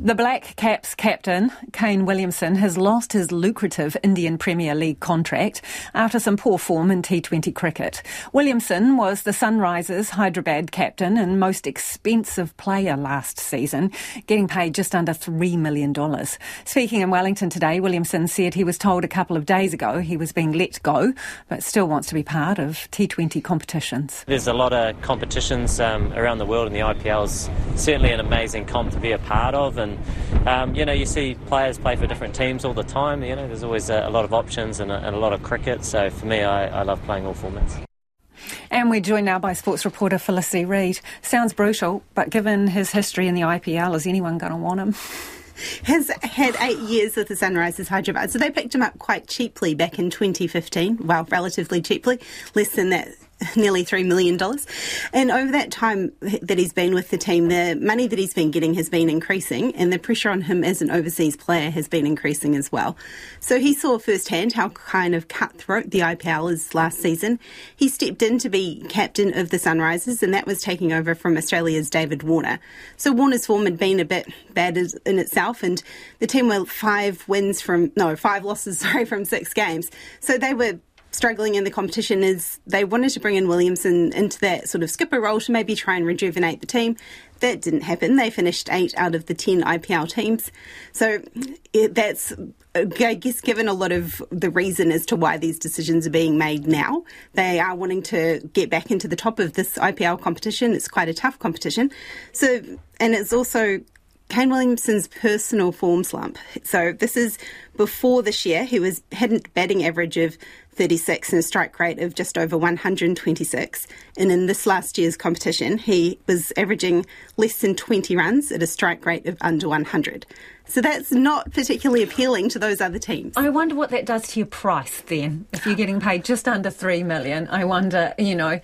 The Black Caps captain, Kane Williamson, has lost his lucrative Indian Premier League contract after some poor form in T20 cricket. Williamson was the Sunrisers Hyderabad captain and most expensive player last season, getting paid just under $3 million. Speaking in Wellington today, Williamson said he was told a couple of days ago he was being let go, but still wants to be part of T20 competitions. There's a lot of competitions um, around the world, and the IPL is certainly an amazing comp to be a part of. And and um, you know you see players play for different teams all the time. You know there's always a, a lot of options and a, and a, lot of cricket. So for me, I, I love playing all formats. And we're joined now by sports reporter Felicity Reid. Sounds brutal, but given his history in the IPL, is anyone going to want him? has had eight years with the Sunrisers Hyderabad. So they picked him up quite cheaply back in 2015. Well, relatively cheaply, less than that nearly $3 million. And over that time that he's been with the team, the money that he's been getting has been increasing, and the pressure on him as an overseas player has been increasing as well. So he saw firsthand how kind of cutthroat the IPL is last season. He stepped in to be captain of the Sunrisers, and that was taking over from Australia's David Warner. So Warner's form had been a bit bad in itself, and the team were five wins from, no, five losses, sorry, from six games. So they were struggling in the competition is they wanted to bring in Williamson into that sort of skipper role to maybe try and rejuvenate the team. That didn't happen. They finished eight out of the 10 IPL teams. So that's, I guess, given a lot of the reason as to why these decisions are being made now. They are wanting to get back into the top of this IPL competition. It's quite a tough competition. So, and it's also Kane Williamson's personal form slump. So this is before this year. He was had a batting average of 36 and a strike rate of just over 126. And in this last year's competition, he was averaging less than 20 runs at a strike rate of under 100. So that's not particularly appealing to those other teams. I wonder what that does to your price then. If you're getting paid just under 3 million, I wonder, you know,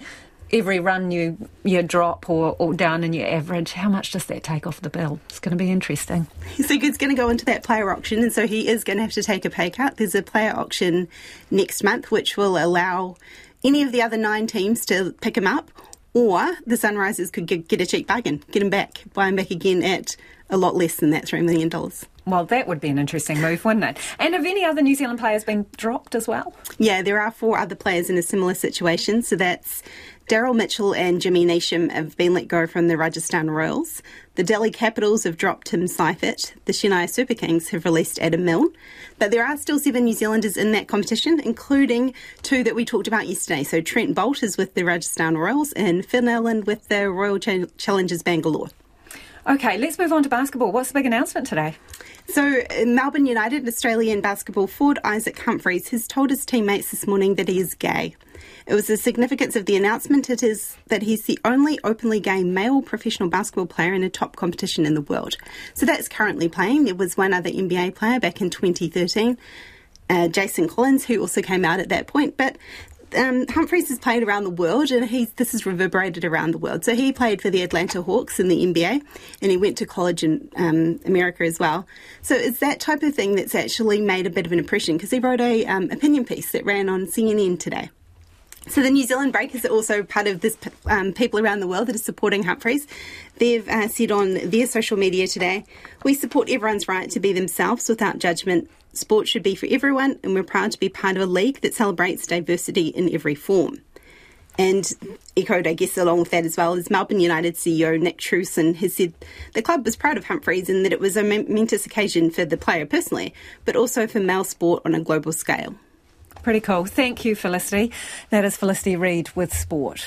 every run you you drop or, or down in your average, how much does that take off the bill? It's going to be interesting. So he's going to go into that player auction, and so he is going to have to take a pay cut. There's a player auction next month, which will allow any of the other nine teams to pick him up, or the Sunrisers could get, get a cheap bargain, get him back, buy him back again at a lot less than that $3 million. Well, that would be an interesting move, wouldn't it? And have any other New Zealand players been dropped as well? Yeah, there are four other players in a similar situation. So that's Daryl Mitchell and Jimmy Neesham have been let go from the Rajasthan Royals. The Delhi Capitals have dropped Tim Seifert. The Chennai Super Kings have released Adam Milne. But there are still seven New Zealanders in that competition, including two that we talked about yesterday. So Trent Boult is with the Rajasthan Royals and Finn Allen with the Royal Challengers Bangalore. Okay, let's move on to basketball. What's the big announcement today? So, uh, Melbourne United Australian basketball forward Isaac Humphries has told his teammates this morning that he is gay. It was the significance of the announcement it is that he's the only openly gay male professional basketball player in a top competition in the world. So that's currently playing. There was one other NBA player back in 2013. Uh, Jason Collins, who also came out at that point. But um, Humphries has played around the world, and he's this has reverberated around the world. So he played for the Atlanta Hawks in the NBA, and he went to college in um, America as well. So it's that type of thing that's actually made a bit of an impression because he wrote a um, opinion piece that ran on CNN today. So the New Zealand Breakers are also part of this um, people around the world that are supporting Humphries. They've uh, said on their social media today, "We support everyone's right to be themselves without judgment. Sport should be for everyone, and we're proud to be part of a league that celebrates diversity in every form." And echoed, I guess, along with that as well, is Melbourne United CEO Nick Troosten has said the club was proud of Humphries and that it was a momentous occasion for the player personally, but also for male sport on a global scale. Pretty cool. Thank you, Felicity. That is Felicity Reid with Sport.